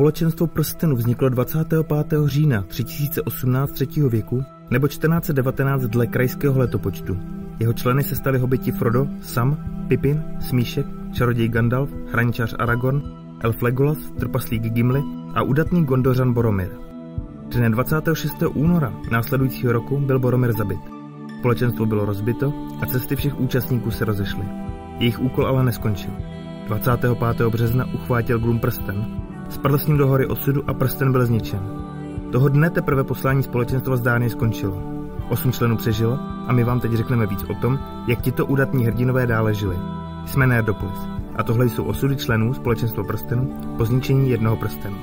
Společenstvo prstenu vzniklo 25. října 3018 třetího věku nebo 1419 dle krajského letopočtu. Jeho členy se stali hobiti Frodo, Sam, Pippin, Smíšek, čaroděj Gandalf, hraničář Aragorn, elf Legolas, trpaslík Gimli a udatný Gondořan Boromir. Dne 26. února následujícího roku byl Boromir zabit. Společenstvo bylo rozbito a cesty všech účastníků se rozešly. Jejich úkol ale neskončil. 25. března uchvátil Glum prsten, spadl s ním do hory osudu a prsten byl zničen. Toho dne teprve poslání společenstva zdárně skončilo. Osm členů přežilo a my vám teď řekneme víc o tom, jak tito udatní hrdinové dále žili. Jsme Nerdopolis a tohle jsou osudy členů společenstva prstenu po zničení jednoho prstenu.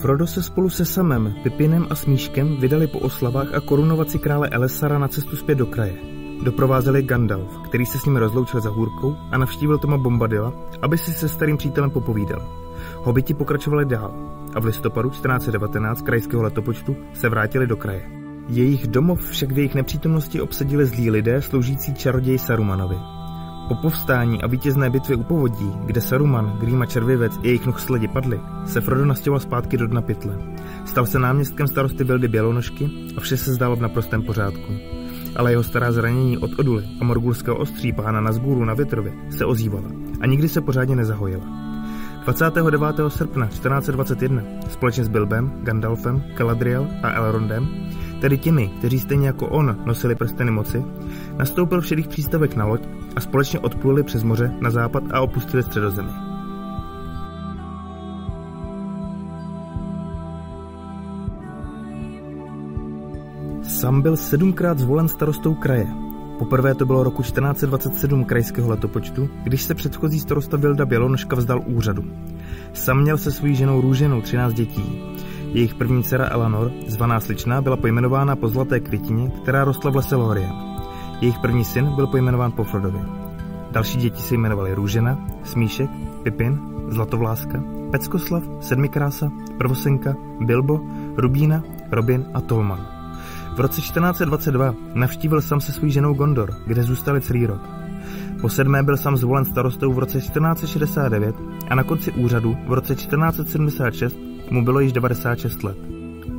Frodo se spolu se Samem, Pipinem a Smíškem vydali po oslavách a korunovaci krále Elesara na cestu zpět do kraje. Doprovázeli Gandalf, který se s nimi rozloučil za hůrkou a navštívil Toma Bombadila, aby si se starým přítelem popovídal. Hobiti pokračovali dál a v listopadu 1419 krajského letopočtu se vrátili do kraje. Jejich domov však v jejich nepřítomnosti obsadili zlí lidé sloužící čaroději Sarumanovi. Po povstání a vítězné bitvě u povodí, kde Saruman, Grýma Červěvec i jejich nohsledi padli, se Frodo nastěhoval zpátky do dna pytle. Stal se náměstkem starosty Bildy Bělonožky a vše se zdálo v naprostém pořádku. Ale jeho stará zranění od Oduly a morgulského ostří pána na zgůru na Větrově se ozývala a nikdy se pořádně nezahojila. 29. srpna 1421 společně s Bilbem, Gandalfem, Galadriel a Elrondem, tedy těmi, kteří stejně jako on nosili prsteny moci, nastoupil v šedých přístavek na loď a společně odpluli přes moře na západ a opustili středozemi. Sam byl sedmkrát zvolen starostou kraje. Poprvé to bylo roku 1427 krajského letopočtu, když se předchozí starosta Vilda Bělonožka vzdal úřadu. Sam měl se svou ženou Růženou 13 dětí. Jejich první dcera Eleanor, zvaná Sličná, byla pojmenována po zlaté květině, která rostla v lese Lorien. Jejich první syn byl pojmenován po Frodovi. Další děti se jmenovaly Růžena, Smíšek, Pipin, Zlatovláska, Peckoslav, Sedmikrása, Prvosenka, Bilbo, Rubína, Robin a Tolman. V roce 1422 navštívil sam se svou ženou Gondor, kde zůstali celý rok. Po sedmé byl sam zvolen starostou v roce 1469 a na konci úřadu v roce 1476 mu bylo již 96 let.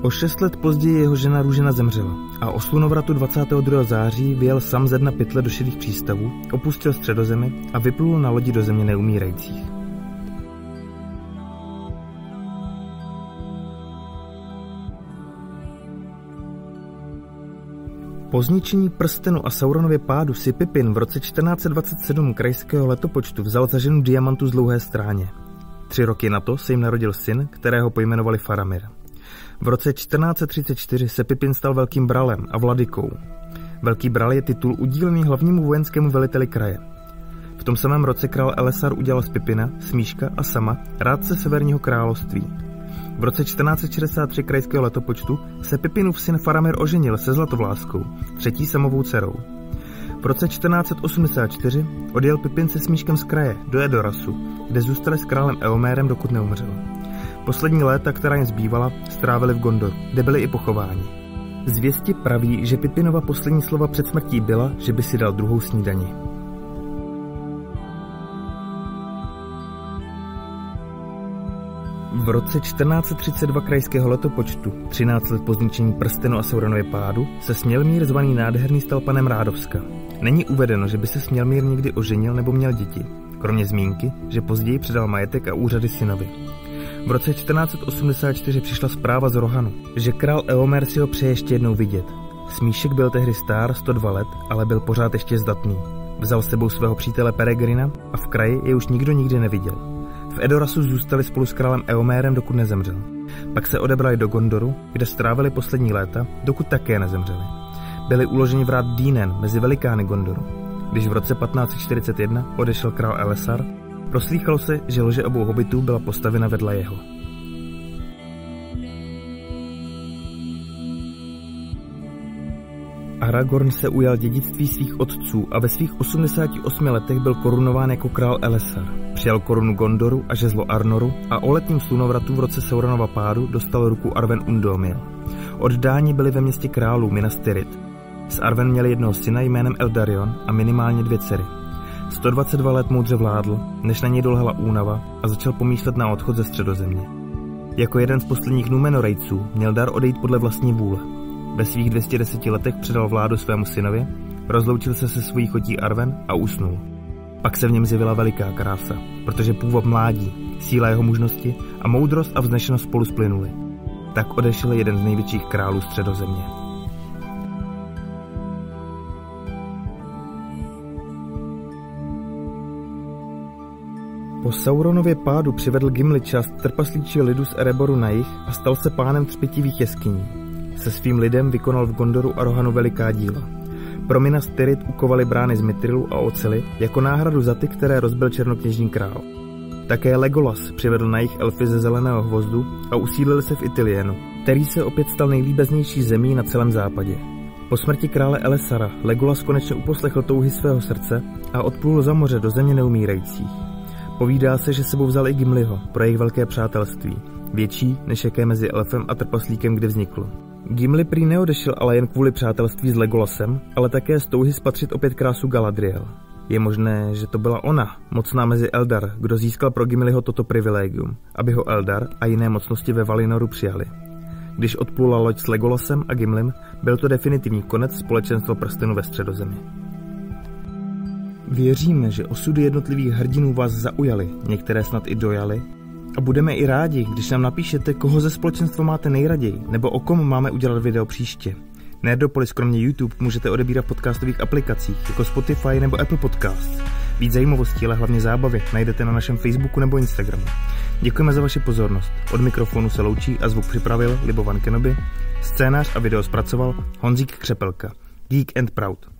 O šest let později jeho žena Růžena zemřela a o slunovratu 22. září vyjel sam ze dna pytle do šedých přístavů, opustil středozemi a vyplul na lodi do země neumírajících. Po zničení prstenu a Sauronově pádu si Pipin v roce 1427 krajského letopočtu vzal za ženu diamantu z dlouhé stráně. Tři roky na to se jim narodil syn, kterého pojmenovali Faramir. V roce 1434 se Pipin stal velkým bralem a vladykou. Velký bral je titul udílený hlavnímu vojenskému veliteli kraje. V tom samém roce král Elesar udělal z Pipina, Smíška a Sama rádce Severního království. V roce 1463 krajského letopočtu se Pipinův syn Faramir oženil se Zlatovláskou, třetí samovou dcerou. V roce 1484 odjel Pipin se Smíškem z kraje do Edorasu, kde zůstali s králem Eomérem, dokud neumřel. Poslední léta, která jim zbývala, strávili v Gondoru, kde byli i pochováni. Zvěsti praví, že Pipinova poslední slova před smrtí byla, že by si dal druhou snídani. V roce 1432 krajského letopočtu, 13 let po zničení prstenu a Sauronově pádu, se Smělmír zvaný nádherný stal panem Rádovska. Není uvedeno, že by se Smělmír někdy oženil nebo měl děti, kromě zmínky, že později předal majetek a úřady synovi. V roce 1484 přišla zpráva z Rohanu, že král Eomer si ho přeje ještě jednou vidět. Smíšek byl tehdy star 102 let, ale byl pořád ještě zdatný. Vzal s sebou svého přítele Peregrina a v kraji je už nikdo nikdy neviděl. V Edorasu zůstali spolu s králem Eomérem, dokud nezemřel. Pak se odebrali do Gondoru, kde strávili poslední léta, dokud také nezemřeli. Byli uloženi v rád Dínen mezi velikány Gondoru. Když v roce 1541 odešel král Elesar, Proslýchalo se, že lože obou hobitů byla postavena vedle jeho. Aragorn se ujal dědictví svých otců a ve svých 88 letech byl korunován jako král Elessar. Přijal korunu Gondoru a žezlo Arnoru a o letním slunovratu v roce Sauronova pádu dostal ruku Arven Undomil. Oddání byli ve městě králů Minas Tirith. S Arven měli jednoho syna jménem Eldarion a minimálně dvě dcery. 122 let moudře vládl, než na něj dolehla únava a začal pomýšlet na odchod ze středozemě. Jako jeden z posledních Numenorejců měl dar odejít podle vlastní vůle. Ve svých 210 letech předal vládu svému synovi, rozloučil se se svojí chotí Arven a usnul. Pak se v něm zjevila veliká krása, protože původ mládí, síla jeho mužnosti a moudrost a vznešenost spolu splynuli. Tak odešel jeden z největších králů středozemě. Po Sauronově pádu přivedl Gimli část trpaslíčího lidu z Ereboru na jich a stal se pánem třpitivých jeskyní. Se svým lidem vykonal v Gondoru a Rohanu veliká díla. Pro Minas Tirith ukovali brány z Mitrilu a oceli jako náhradu za ty, které rozbil černokněžní král. Také Legolas přivedl na jich elfy ze zeleného hvozdu a usídlili se v Itilienu, který se opět stal nejlíbeznější zemí na celém západě. Po smrti krále Elesara Legolas konečně uposlechl touhy svého srdce a odplul za moře do země neumírajících. Povídá se, že sebou vzal i Gimliho pro jejich velké přátelství, větší než jaké mezi elfem a trpaslíkem kdy vzniklo. Gimli prý neodešel ale jen kvůli přátelství s Legolasem, ale také z touhy spatřit opět krásu Galadriel. Je možné, že to byla ona, mocná mezi Eldar, kdo získal pro Gimliho toto privilegium, aby ho Eldar a jiné mocnosti ve Valinoru přijali. Když odplula loď s Legolasem a Gimlim, byl to definitivní konec společenstva prstenu ve středozemi. Věříme, že osudy jednotlivých hrdinů vás zaujaly, některé snad i dojaly, a budeme i rádi, když nám napíšete, koho ze společenstva máte nejraději, nebo o kom máme udělat video příště. Nerdopolis kromě YouTube můžete odebírat v podcastových aplikacích jako Spotify nebo Apple Podcasts. Víc zajímavostí, ale hlavně zábavy najdete na našem Facebooku nebo Instagramu. Děkujeme za vaši pozornost. Od mikrofonu se loučí a zvuk připravil Libovan Kenobi, scénář a video zpracoval Honzík Křepelka. Geek and Proud.